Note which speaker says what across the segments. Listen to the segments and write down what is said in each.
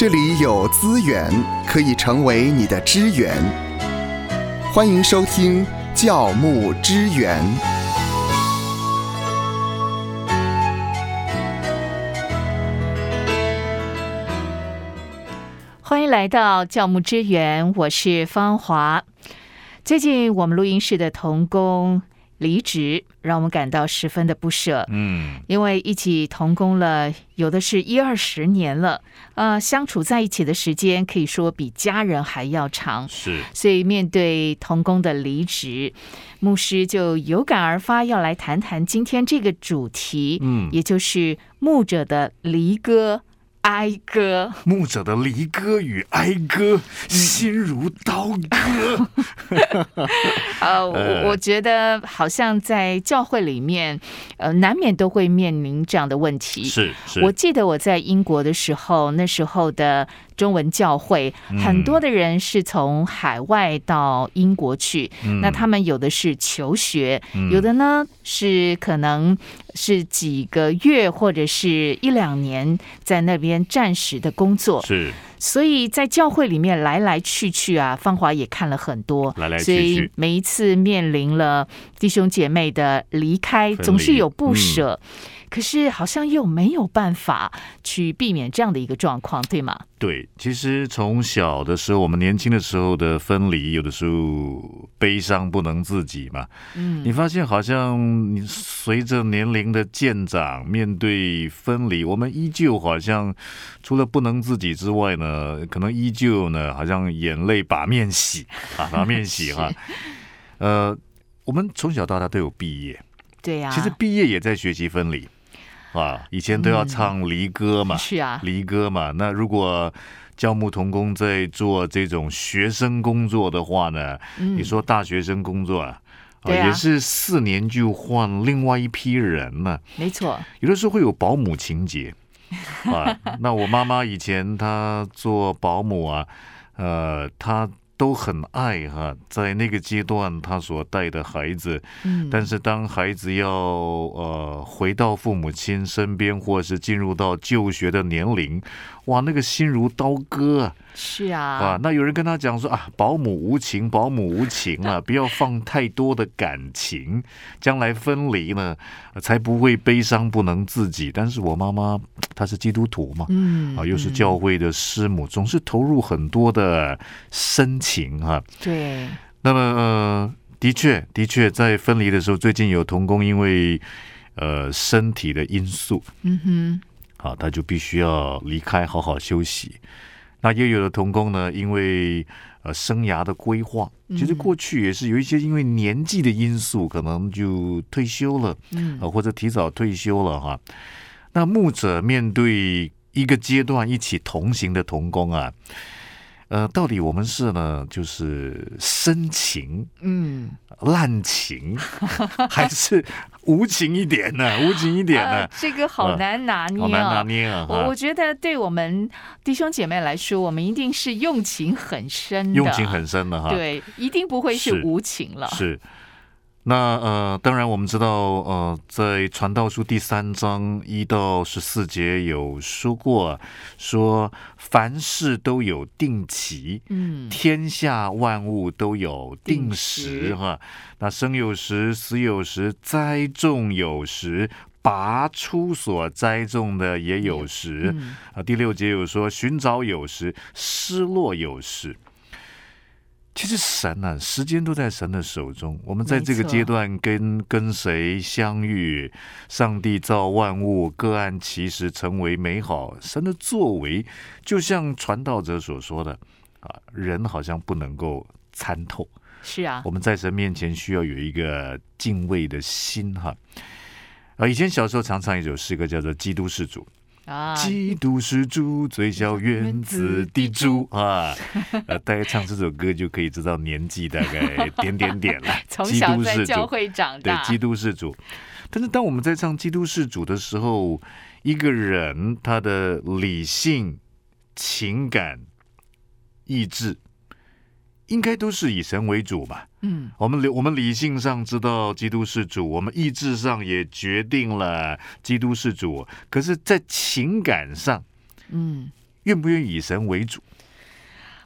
Speaker 1: 这里有资源可以成为你的支援。欢迎收听教牧支援。
Speaker 2: 欢迎来到教牧支援，我是方华。最近我们录音室的童工离职，让我们感到十分的不舍。
Speaker 3: 嗯，
Speaker 2: 因为一起同工了，有的是一二十年了，呃，相处在一起的时间可以说比家人还要长。
Speaker 3: 是
Speaker 2: 所以面对童工的离职，牧师就有感而发，要来谈谈今天这个主题，
Speaker 3: 嗯
Speaker 2: 也就是牧者的离歌、哀歌。
Speaker 3: 牧者的离歌与哀歌，心如刀割。
Speaker 2: 呃，我我觉得好像在教会里面，呃，难免都会面临这样的问题。
Speaker 3: 是是，
Speaker 2: 我记得我在英国的时候，那时候的中文教会，很多的人是从海外到英国去，
Speaker 3: 嗯。
Speaker 2: 那他们有的是求学，有的呢是可能是几个月或者是一两年在那边暂时的工作，
Speaker 3: 是。
Speaker 2: 所以在教会里面来来去去啊，芳华也看了很多，
Speaker 3: 来来去
Speaker 2: 所以
Speaker 3: 去
Speaker 2: 每一次面临了弟兄姐妹的离开，
Speaker 3: 分
Speaker 2: 总是有不舍。
Speaker 3: 嗯
Speaker 2: 可是好像又没有办法去避免这样的一个状况，对吗？
Speaker 3: 对。其实从小的时候，我们年轻的时候的分离，有的时候悲伤不能自己嘛。
Speaker 2: 嗯
Speaker 3: 你发现好像你随着年龄的渐长，面对分离，我们依旧好像除了不能自己之外呢，可能依旧呢，好像眼泪把面洗啊，把面洗哈。呃，我们从小到大都有毕业，
Speaker 2: 对呀、
Speaker 3: 其实毕业也在学习分离啊。以前都要唱离歌嘛，
Speaker 2: 是啊，
Speaker 3: 离歌嘛。那如果教牧童工在做这种学生工作的话呢，
Speaker 2: 嗯
Speaker 3: 你说大学生工作啊，
Speaker 2: 啊
Speaker 3: 也是四年就换另外一批人呢、
Speaker 2: 没错，
Speaker 3: 有的时候会有保姆情节啊。那我妈妈以前她做保姆啊，呃，她都很爱哈、在那个阶段他所带的孩子，
Speaker 2: 嗯，
Speaker 3: 但是当孩子要呃回到父母亲身边，或是进入到就学的年龄，哇，那个心如刀割啊！
Speaker 2: 是啊，
Speaker 3: 啊，那有人跟他讲说啊，保姆无情，保姆无情啊，不要放太多的感情，将来分离呢，呃才不会悲伤不能自己。但是我妈妈她是基督徒嘛，
Speaker 2: 嗯
Speaker 3: 啊，又是
Speaker 2: 嗯。
Speaker 3: 教会的师母，总是投入很多的深情哈、
Speaker 2: 对，
Speaker 3: 那么呃，的确，的确，在分离的时候，最近有童工因为呃身体的因素
Speaker 2: 嗯哼，
Speaker 3: 啊，他就必须要离开，好好休息。那又有的童工呢，因为呃生涯的规划，其实
Speaker 2: 嗯
Speaker 3: 过去也是有一些因为年纪的因素，可能就退休了，
Speaker 2: 嗯。
Speaker 3: 啊，或者提早退休了哈。那牧者面对一个阶段一起同行的童工啊，呃，到底我们是呢，就是深情、
Speaker 2: 嗯，
Speaker 3: 滥情，还是无情一点呢？无情一点呢
Speaker 2: 呃？这个好
Speaker 3: 呃
Speaker 2: 难拿捏
Speaker 3: 好难拿
Speaker 2: 啊。
Speaker 3: 捏啊！
Speaker 2: 我我觉得对我们弟兄姐妹来说，我们一定是用情很深的，
Speaker 3: 用情很深的哈。
Speaker 2: 对，一定不会是
Speaker 3: 是
Speaker 2: 无情了。
Speaker 3: 是。那呃，当然我们知道，呃，在《传道书》第三章一到十四节有说过，说凡事都有定期，
Speaker 2: 嗯，
Speaker 3: 天下万物都有定
Speaker 2: 定
Speaker 3: 时
Speaker 2: 时
Speaker 3: 哈。那生有时，死有时，栽种有时，拔出所栽种的也有时。
Speaker 2: 嗯
Speaker 3: 啊，第六节有说，寻找有时，失落有时。其实神啊，时间都在神的手中。我们在这个阶段跟跟谁相遇，上帝造万物，各按其时成为美好。神的作为，就像传道者所说的啊，人好像不能够参透。
Speaker 2: 是啊
Speaker 3: 我，们在神面前需要有一个敬畏的心哈。啊，以前小时候常常一首诗歌，叫做《基督是主》。
Speaker 2: 啊，
Speaker 3: 基督是主，最小原子 的主啊！呃，大家唱这首歌就可以知道年纪大概点点点了。
Speaker 2: 从
Speaker 3: 基
Speaker 2: 小在
Speaker 3: 督是主，
Speaker 2: 教会长大，，
Speaker 3: 对基督是主。但是当我们在唱基督是主的时候，一个人他的理性、情感、意志，应该都是以神为主吧？
Speaker 2: 嗯，
Speaker 3: 我们理我们理性上知道基督是主，我们意志上也决定了基督是主，可是，在情感上，
Speaker 2: 嗯，
Speaker 3: 愿不愿意以神为主？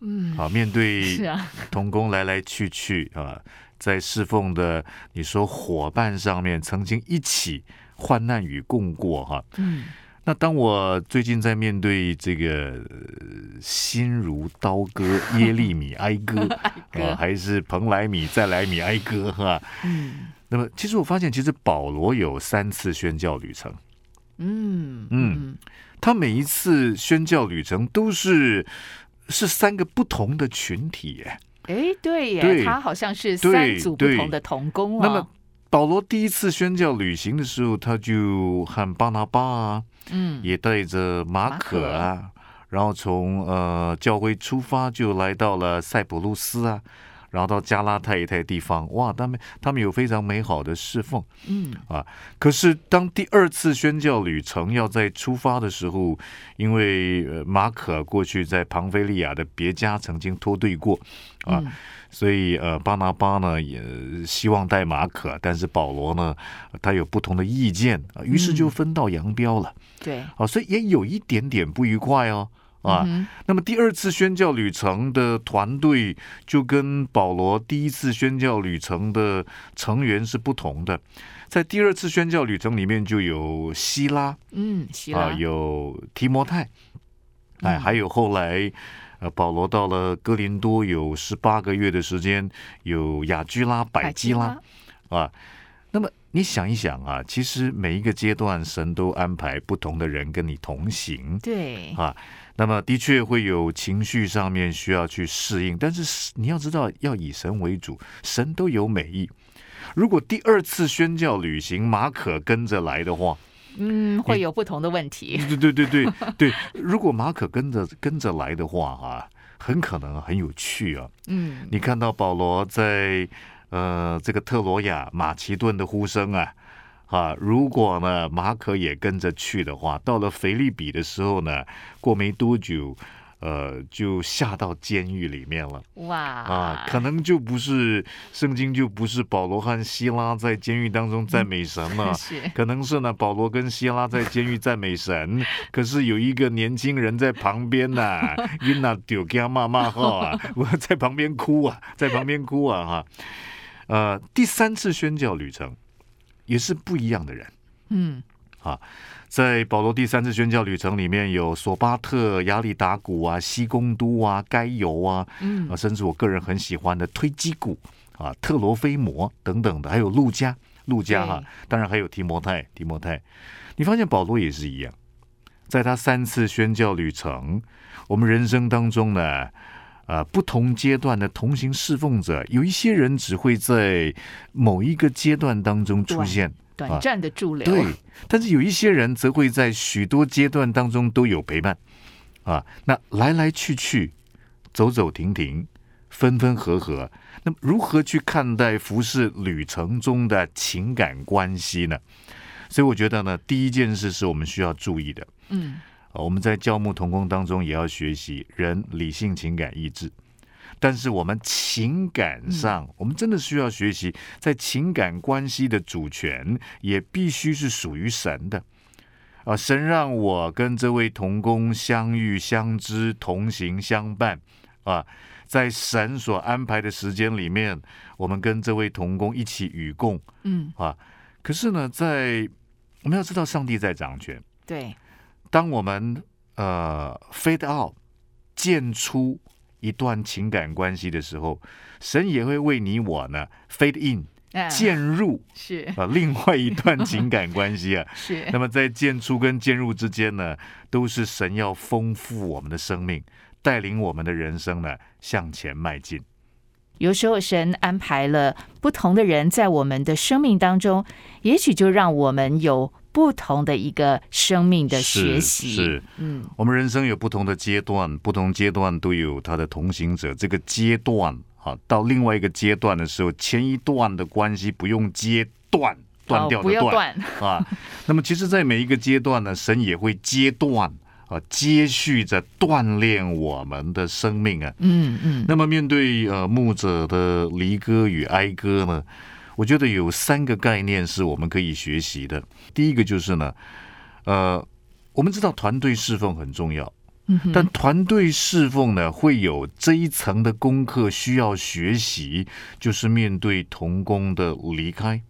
Speaker 2: 嗯，
Speaker 3: 好，面对
Speaker 2: 是啊，
Speaker 3: 童工来来去去啊，在侍奉的你说伙伴上面，曾经一起患难与共过哈。
Speaker 2: 嗯
Speaker 3: 那当我最近在面对这个呃心如刀割 耶利米哀歌
Speaker 2: 歌
Speaker 3: 啊，还是蓬莱米再来米哀歌哈。
Speaker 2: 嗯
Speaker 3: 那么其实我发现，其实保罗有三次宣教旅程，
Speaker 2: 嗯
Speaker 3: 嗯他每一次宣教旅程都是是三个不同的群体耶。
Speaker 2: 哎，对耶，
Speaker 3: 对
Speaker 2: 他好像是三组不同的童工啊
Speaker 3: 那么
Speaker 2: 哦。
Speaker 3: 保罗第一次宣教旅行的时候，他就和巴拿巴啊，
Speaker 2: 嗯，
Speaker 3: 也带着马可啊，然后从呃教会出发，就来到了塞浦路斯啊，然后到加拉太一带地方，哇，他们他们有非常美好的侍奉。
Speaker 2: 嗯啊
Speaker 3: 可是当第二次宣教旅程要在出发的时候，因为呃马可过去在庞菲利亚的别家曾经脱队过啊，
Speaker 2: 嗯
Speaker 3: 所以呃巴拿巴呢也希望带马可，但是保罗呢他有不同的意见啊，于是就分道扬镳了。
Speaker 2: 对
Speaker 3: 啊，所以也有一点点不愉快哦。啊，
Speaker 2: 嗯
Speaker 3: 那么第二次宣教旅程的团队就跟保罗第一次宣教旅程的成员是不同的，在第二次宣教旅程里面就有希拉
Speaker 2: 嗯，希
Speaker 3: 啊，
Speaker 2: 拉
Speaker 3: 有提摩太，哎，
Speaker 2: 嗯
Speaker 3: 还有后来。呃，保罗到了哥林多有十八个月的时间，有雅居拉、百基拉，啊，你想一想啊，其实每一个阶段，神都安排不同的人跟你同行
Speaker 2: 对，
Speaker 3: 啊。那么的确会有情绪上面需要去适应，但是你要知道，要以神为主，神都有美意。如果第二次宣教旅行马可跟着来的话，
Speaker 2: 嗯，会有不同的问题。
Speaker 3: 对对对对对，如果马可跟着跟着来的话啊，很可能很有趣啊。
Speaker 2: 嗯
Speaker 3: 你看到保罗在呃这个特罗亚马其顿的呼声啊啊，如果呢马可也跟着去的话，到了腓利比的时候呢，过没多久。呃，就下到监狱里面了
Speaker 2: 哇
Speaker 3: 啊，可能就不是圣经，就不是保罗和希拉在监狱当中赞美神 了，
Speaker 2: 是
Speaker 3: 可能是呢，保罗跟希拉在监狱赞美神，可是有一个年轻人在旁边呐、因那丢给他骂骂号啊，我在旁边哭啊，在旁边哭啊哈。呃，第三次宣教旅程也是不一样的人。
Speaker 2: 嗯啊
Speaker 3: 在保罗第三次宣教旅程里面，有索巴特、亚里达古啊、西贡都啊、该犹啊，
Speaker 2: 嗯
Speaker 3: 啊，甚至我个人很喜欢的推基古啊、特罗菲摩等等的，还有路加，路加哈、
Speaker 2: 对
Speaker 3: 当然还有提摩太，提摩太。你发现保罗也是一样，在他三次宣教旅程，我们人生当中呢，呃，不同阶段的同行侍奉者，有一些人只会在某一个阶段当中出现，
Speaker 2: 短暂的驻留。
Speaker 3: 对，但是有一些人则会在许多阶段当中都有陪伴，啊，那来来去去，走走停停，分分合合，那么如何去看待服饰旅程中的情感关系呢？所以我觉得呢，第一件事是我们需要注意的。
Speaker 2: 嗯
Speaker 3: 啊，我们在教牧同工当中也要学习人理性、情感、意志。但是我们情感上，我们真的需要学习，在情感关系的主权也必须是属于神的。啊，神让我跟这位同工相遇、相知、同行、相伴。啊，在神所安排的时间里面，我们跟这位同工一起与共。
Speaker 2: 嗯，
Speaker 3: 啊，可是呢，在我们要知道，上帝在掌权。
Speaker 2: 对，
Speaker 3: 当我们呃 fade out 渐出一段情感关系的时候，神也会为你我呢 fade in
Speaker 2: 嗯
Speaker 3: 渐入
Speaker 2: 是
Speaker 3: 啊、另外一段情感关系啊。
Speaker 2: 是
Speaker 3: 那么在渐出跟渐入之间呢，都是神要丰富我们的生命，带领我们的人生呢向前迈进。
Speaker 2: 有时候神安排了不同的人在我们的生命当中，也许就让我们有不同的一个生命的学习。
Speaker 3: 是是
Speaker 2: 嗯
Speaker 3: 我们人生有不同的阶段，不同阶段都有他的同行者。这个阶段啊，到另外一个阶段的时候，前一段的关系不用阶断，断掉的
Speaker 2: 要断，
Speaker 3: 啊。那么其实，在每一个阶段呢，神也会阶段啊，接续着锻炼我们的生命啊。
Speaker 2: 嗯嗯
Speaker 3: 那么面对呃牧者的离歌与哀歌呢，我觉得有三个概念是我们可以学习的。第一个就是呢，呃，我们知道团队侍奉很重要，但团队侍奉呢，会有这一层的功课需要学习，就是面对童工的离开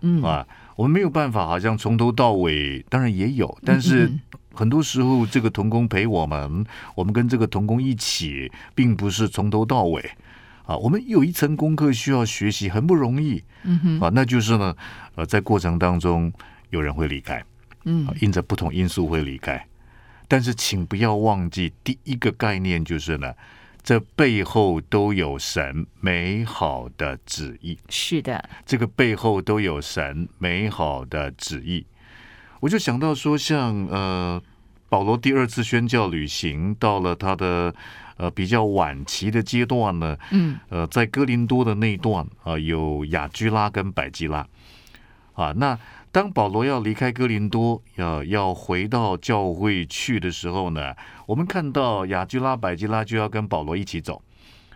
Speaker 2: 嗯
Speaker 3: 啊，我们没有办法，好像从头到尾，当然也有，但是
Speaker 2: 嗯
Speaker 3: 很多时候这个童工陪我们，我们跟这个童工一起，并不是从头到尾啊，我们有一层功课需要学习，很不容易
Speaker 2: 嗯哼，
Speaker 3: 啊，那就是呢，呃，在过程当中有人会离开。
Speaker 2: 嗯
Speaker 3: 啊，因着不同因素会离开。但是，请不要忘记第一个概念就是呢，这背后都有神美好的旨意，
Speaker 2: 是的，
Speaker 3: 这个背后都有神美好的旨意。我就想到说像，呃，保罗第二次宣教旅行到了他的呃比较晚期的阶段呢，
Speaker 2: 嗯
Speaker 3: 呃，在哥林多的那一段啊、有雅居拉跟百基拉啊。那当保罗要离开哥林多，要要回到教会去的时候呢，我们看到雅居拉、百基拉就要跟保罗一起走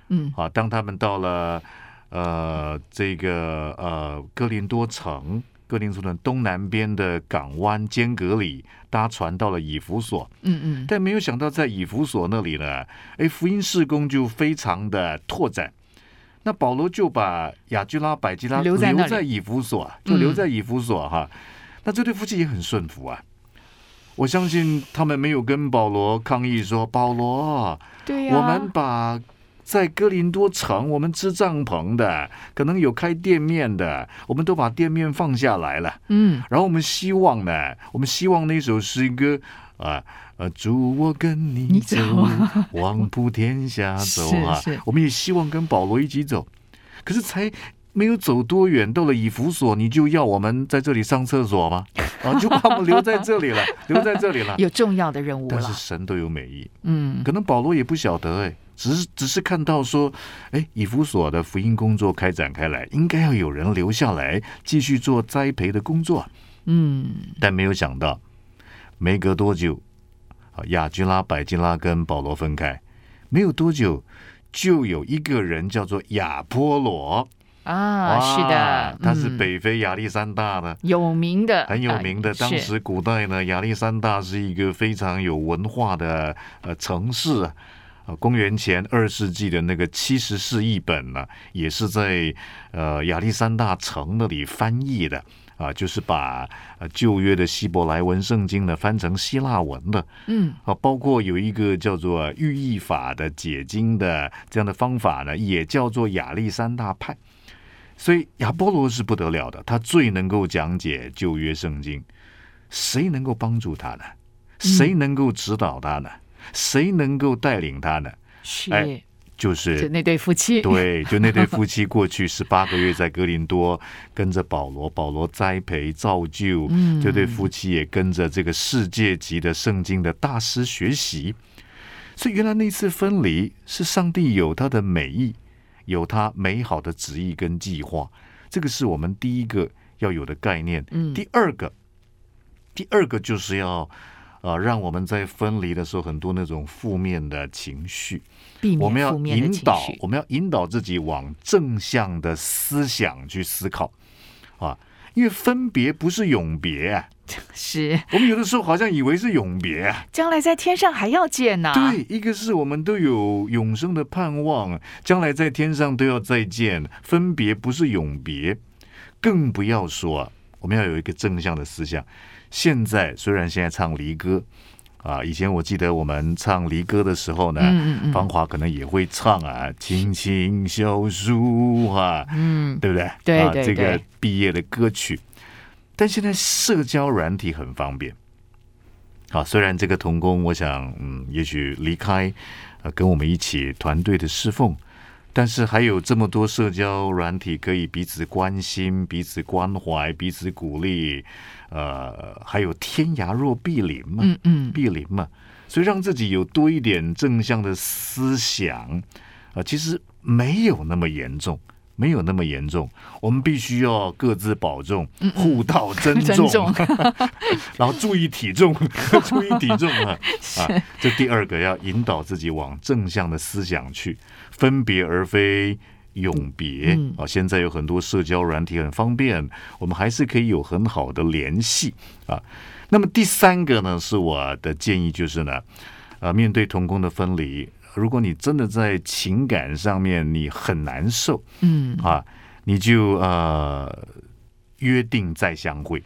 Speaker 2: 嗯
Speaker 3: 啊。当他们到了呃这个呃哥林多城。哥林多城东南边的港湾间隔里搭船到了以弗所，
Speaker 2: 嗯嗯，
Speaker 3: 但没有想到在以弗所那里呢，哎，福音事工就非常的拓展。那保罗就把雅居拉、百基拉
Speaker 2: 留在
Speaker 3: 以弗所，就留在以弗所哈。那这对夫妻也很顺服啊。我相信他们没有跟保罗抗议说：“保罗，我们把在哥林多城，我们支帐篷的，可能有开店面的，我们都把店面放下来了。
Speaker 2: 嗯
Speaker 3: 然后我们希望呢，我们希望那首诗歌啊，呃，祝我跟你
Speaker 2: 你
Speaker 3: 走
Speaker 2: 走，
Speaker 3: 望普天下走啊
Speaker 2: 是是，
Speaker 3: 我们也希望跟保罗一起走，可是才。没有走多远，到了以弗所，你就要我们在这里上厕所吗？啊，就把我们留在这里了，留在这里了。
Speaker 2: 有重要的任务了，
Speaker 3: 但是神都有美意，
Speaker 2: 嗯
Speaker 3: 可能保罗也不晓得哎，只是只是看到说，哎，以弗所的福音工作开展开来，应该要有人留下来继续做栽培的工作，
Speaker 2: 嗯。
Speaker 3: 但没有想到，没隔多久，啊，亚居拉、百基拉跟保罗分开，没有多久，就有一个人叫做亚波罗，
Speaker 2: 啊，是的，
Speaker 3: 他是
Speaker 2: 嗯
Speaker 3: 北非亚历山大的。
Speaker 2: 有名的，
Speaker 3: 很有名的，
Speaker 2: 呃
Speaker 3: 当时古代呢，亚历山大是一个非常有文化的呃城市啊。啊，公元前二世纪的那个七十四译本呢，也是在呃亚历山大城那里翻译的啊，就是把呃旧约的希伯来文圣经呢翻成希腊文的
Speaker 2: 嗯
Speaker 3: 啊，包括有一个叫做寓意法的解经的这样的方法呢，也叫做亚历山大派。所以亚波罗是不得了的，他最能够讲解旧约圣经。谁能够帮助他呢？谁能够指导他呢？谁能够带领他呢？
Speaker 2: 是，
Speaker 3: 哎就
Speaker 2: 就是那对夫妻，
Speaker 3: 对，就那对夫妻过去十八个月在格林多 跟着保罗，保罗栽培造就，
Speaker 2: 嗯
Speaker 3: 这对夫妻也跟着这个世界级的圣经的大师学习。所以原来那次分离是上帝有他的美意，有他美好的旨意跟计划，这个是我们第一个要有的概念。
Speaker 2: 嗯
Speaker 3: 第二个，第二个就是要。啊，让我们在分离的时候，很多那种负面的情绪，
Speaker 2: 避
Speaker 3: 我们要引导，，我们要引导自己往正向的思想去思考啊，因为分别不是永别啊。
Speaker 2: 是
Speaker 3: 我们有的时候好像以为是永别啊。
Speaker 2: 将来在天上还要见呢，
Speaker 3: 对，一个是我们都有永生的盼望，将来在天上都要再见，分别不是永别，更不要说我们要有一个正向的思想。现在虽然现在唱离歌啊，以前我记得我们唱离歌的时候呢，
Speaker 2: 嗯嗯嗯。
Speaker 3: 芳华可能也会唱啊，青青小树啊，
Speaker 2: 嗯，
Speaker 3: 对不对？
Speaker 2: 对
Speaker 3: 啊，这个毕业的歌曲。但现在社交软体很方便，啊，虽然这个童工，我想，嗯，也许离开，呃，跟我们一起团队的侍奉，但是还有这么多社交软体可以彼此关心、彼此关怀、彼此鼓励，呃，还有天涯若比邻嘛，
Speaker 2: 嗯嗯，
Speaker 3: 比邻嘛，所以让自己有多一点正向的思想啊、其实没有那么严重，没有那么严重。我们必须要各自保重，互道珍重，
Speaker 2: 重
Speaker 3: 然后注意体重，注意体重啊啊！这第二个要引导自己往正向的思想去，分别而非。永别
Speaker 2: 嗯
Speaker 3: 啊！现在有很多社交软体很方便，我们还是可以有很好的联系啊。那么第三个呢，是我的建议，就是呢，啊，面对同工的分离，如果你真的在情感上面你很难受，
Speaker 2: 嗯，
Speaker 3: 啊，你就呃约定再相会。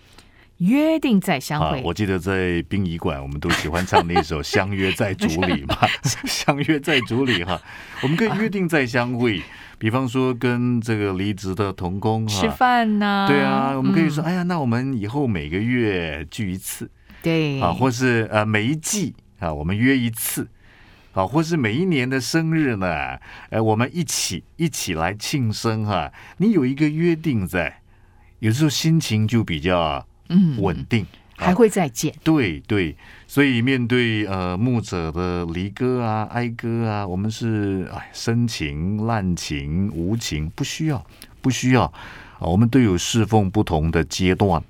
Speaker 2: 约定再相会。，
Speaker 3: 啊我记得在殡仪馆，我们都喜欢唱那首《相约在竹里》嘛，《相约在竹里》哈，我们可以约定再相会。比方说跟这个离职的童工
Speaker 2: 吃
Speaker 3: 哈，
Speaker 2: 饭呢？
Speaker 3: 对啊，我们可以说，
Speaker 2: 嗯
Speaker 3: 哎呀，那我们以后每个月聚一次
Speaker 2: 对
Speaker 3: 啊，或是呃每一季啊，我们约一次。啊，或是每一年的生日呢，呃，我们一起一起来庆生哈、你有一个约定在，有时候心情就比较
Speaker 2: 嗯
Speaker 3: 稳定。
Speaker 2: 还会再见。
Speaker 3: 对对，所以面对呃牧者的离歌啊、哀歌啊，我们是哎深情、滥情、无情，不需要，不需要啊，我们都有侍奉不同的阶段，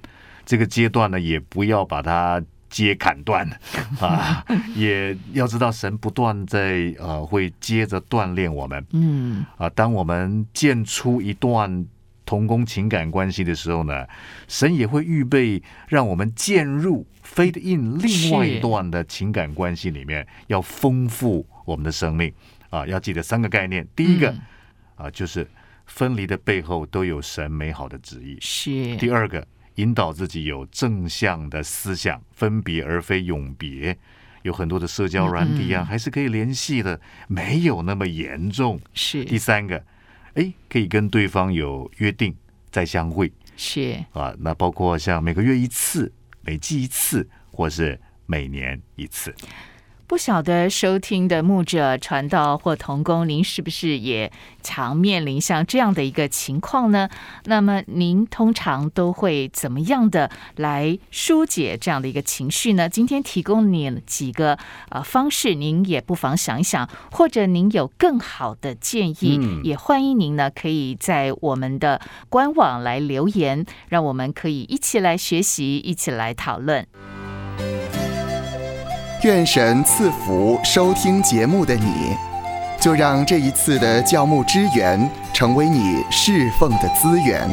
Speaker 3: 这个阶段呢，也不要把它。接砍断。啊，也要知道神不断在呃会接着锻炼我们。
Speaker 2: 嗯，
Speaker 3: 啊。当我们建出一段同工情感关系的时候呢，神也会预备让我们渐入 fade in 另外一段的情感关系里面，要丰富我们的生命。啊。要记得三个概念，第一个、
Speaker 2: 嗯。
Speaker 3: 啊就是分离的背后都有神美好的旨意；
Speaker 2: 是。
Speaker 3: 第二个，引导自己有正向的思想，分别而非永别。有很多的社交软体啊，还是可以联系的，没有那么严重。
Speaker 2: 是
Speaker 3: 第三个，哎，可以跟对方有约定再相会
Speaker 2: 是，
Speaker 3: 啊，那包括像每个月一次、每季一次，或是每年一次。
Speaker 2: 不晓得收听的牧者、传道或童工，您是不是也常面临像这样的一个情况呢？那么您通常都会怎么样的来疏解这样的一个情绪呢？今天提供你几个呃方式，您也不妨想一想，或者您有更好的建议，
Speaker 3: 嗯
Speaker 2: 也欢迎您呢可以在我们的官网来留言，让我们可以一起来学习，一起来讨论。
Speaker 1: 愿神赐福收听节目的你，就让这一次的教牧支援成为你侍奉的资源。